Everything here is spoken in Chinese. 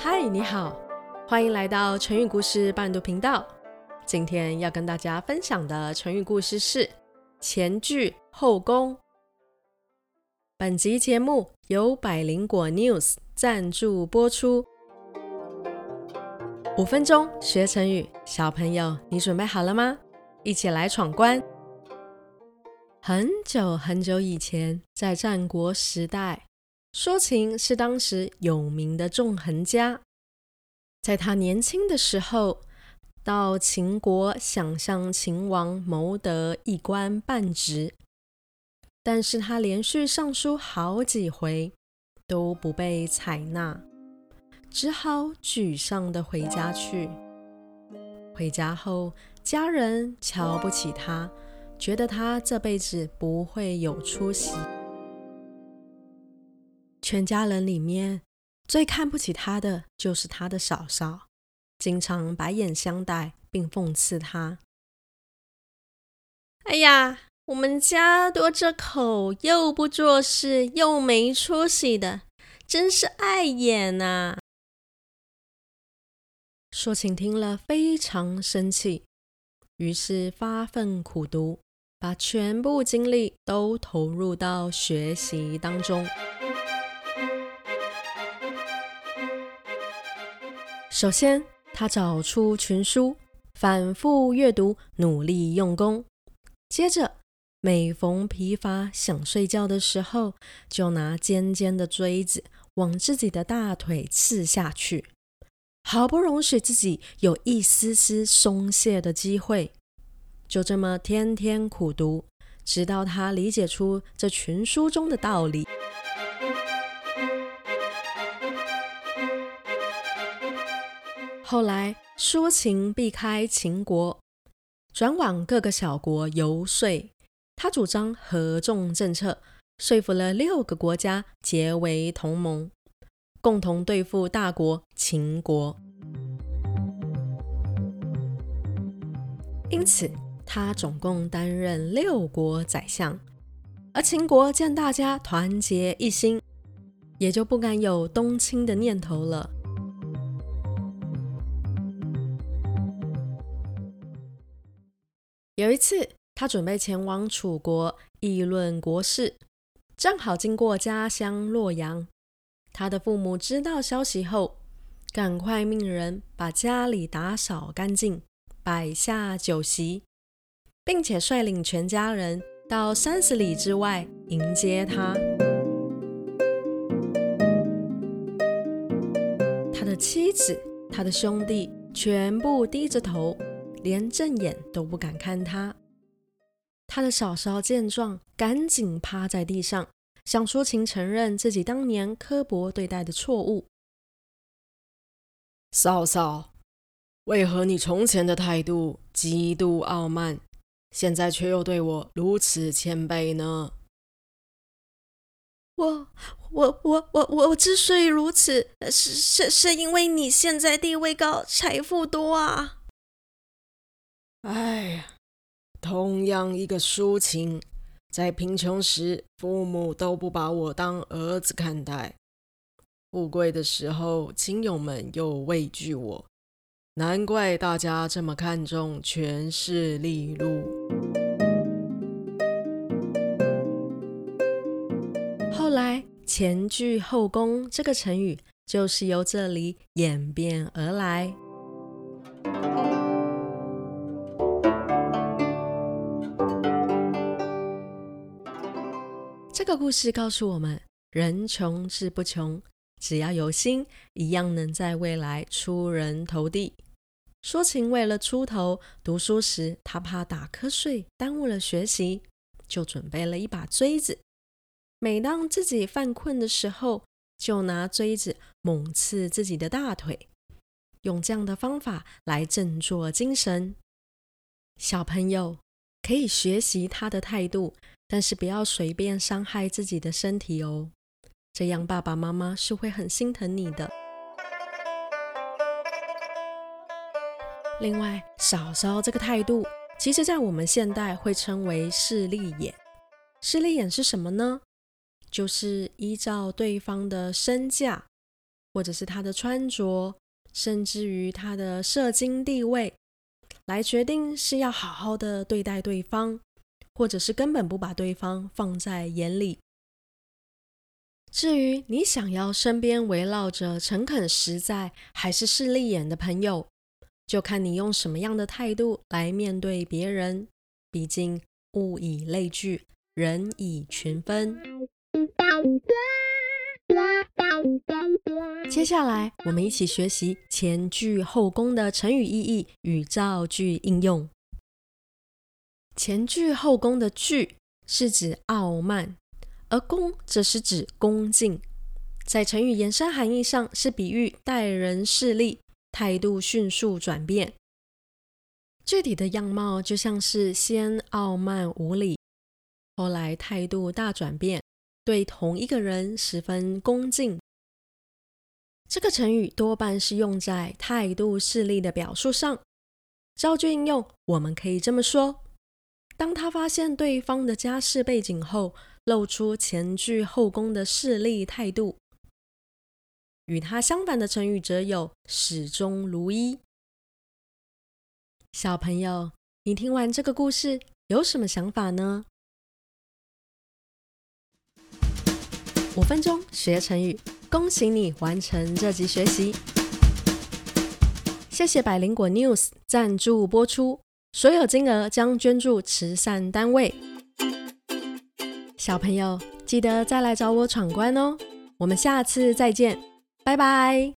嗨，你好，欢迎来到成语故事伴读频道。今天要跟大家分享的成语故事是前倨后恭。本集节目由百灵果 News 赞助播出。五分钟学成语，小朋友，你准备好了吗？一起来闯关。很久很久以前，在战国时代。说秦是当时有名的纵横家，在他年轻的时候，到秦国想向秦王谋得一官半职，但是他连续上书好几回都不被采纳，只好沮丧地回家去。回家后，家人瞧不起他，觉得他这辈子不会有出息。全家人里面最看不起他的就是他的嫂嫂，经常白眼相待，并讽刺他：“哎呀，我们家多这口又不做事又没出息的，真是碍眼呐！”说秦听了非常生气，于是发奋苦读，把全部精力都投入到学习当中。首先，他找出群书，反复阅读，努力用功。接着，每逢疲乏想睡觉的时候，就拿尖尖的锥子往自己的大腿刺下去，好不容许自己有一丝丝松懈的机会。就这么天天苦读，直到他理解出这群书中的道理。后来，说秦避开秦国，转往各个小国游说。他主张合纵政策，说服了六个国家结为同盟，共同对付大国秦国。因此，他总共担任六国宰相。而秦国见大家团结一心，也就不敢有东侵的念头了。有一次，他准备前往楚国议论国事，正好经过家乡洛阳。他的父母知道消息后，赶快命人把家里打扫干净，摆下酒席，并且率领全家人到三十里之外迎接他。他的妻子、他的兄弟全部低着头。连正眼都不敢看他。他的嫂嫂见状，赶紧趴在地上，向说秦承认自己当年刻薄对待的错误。嫂嫂，为何你从前的态度极度傲慢，现在却又对我如此谦卑呢？我、我、我、我、我之所以如此，是是是因为你现在地位高，财富多啊。哎呀，同样一个抒情，在贫穷时，父母都不把我当儿子看待；富贵的时候，亲友们又畏惧我。难怪大家这么看重权势利禄。后来，“前倨后恭”这个成语就是由这里演变而来。这个故事告诉我们：人穷志不穷，只要有心，一样能在未来出人头地。说秦为了出头，读书时他怕打瞌睡耽误了学习，就准备了一把锥子。每当自己犯困的时候，就拿锥子猛刺自己的大腿，用这样的方法来振作精神。小朋友可以学习他的态度。但是不要随便伤害自己的身体哦，这样爸爸妈妈是会很心疼你的。另外，嫂嫂这个态度，其实在我们现代会称为势利眼。势利眼是什么呢？就是依照对方的身价，或者是他的穿着，甚至于他的社经地位，来决定是要好好的对待对方，或者是根本不把对方放在眼里。至于你想要身边围绕着诚恳实在，还是势利眼的朋友，就看你用什么样的态度来面对别人。毕竟物以类聚，人以群分。接下来，我们一起学习前倨后恭的成语意义与造句应用。前倨后恭的倨是指傲慢。而恭则是指恭敬，在成语延伸含义上是比喻待人势利，态度迅速转变。具体的样貌就像是先傲慢无礼，后来态度大转变，对同一个人十分恭敬。这个成语多半是用在态度势利的表述上。造句应用，我们可以这么说：当他发现对方的家世背景后，露出前倨后恭的势利态度，与他相反的成语则有始终如一。小朋友，你听完这个故事有什么想法呢？五分钟学成语，恭喜你完成这集学习。谢谢百灵果 News 赞助播出，所有金额将捐助慈善单位。小朋友，记得再来找我闯关哦！我们下次再见，拜拜。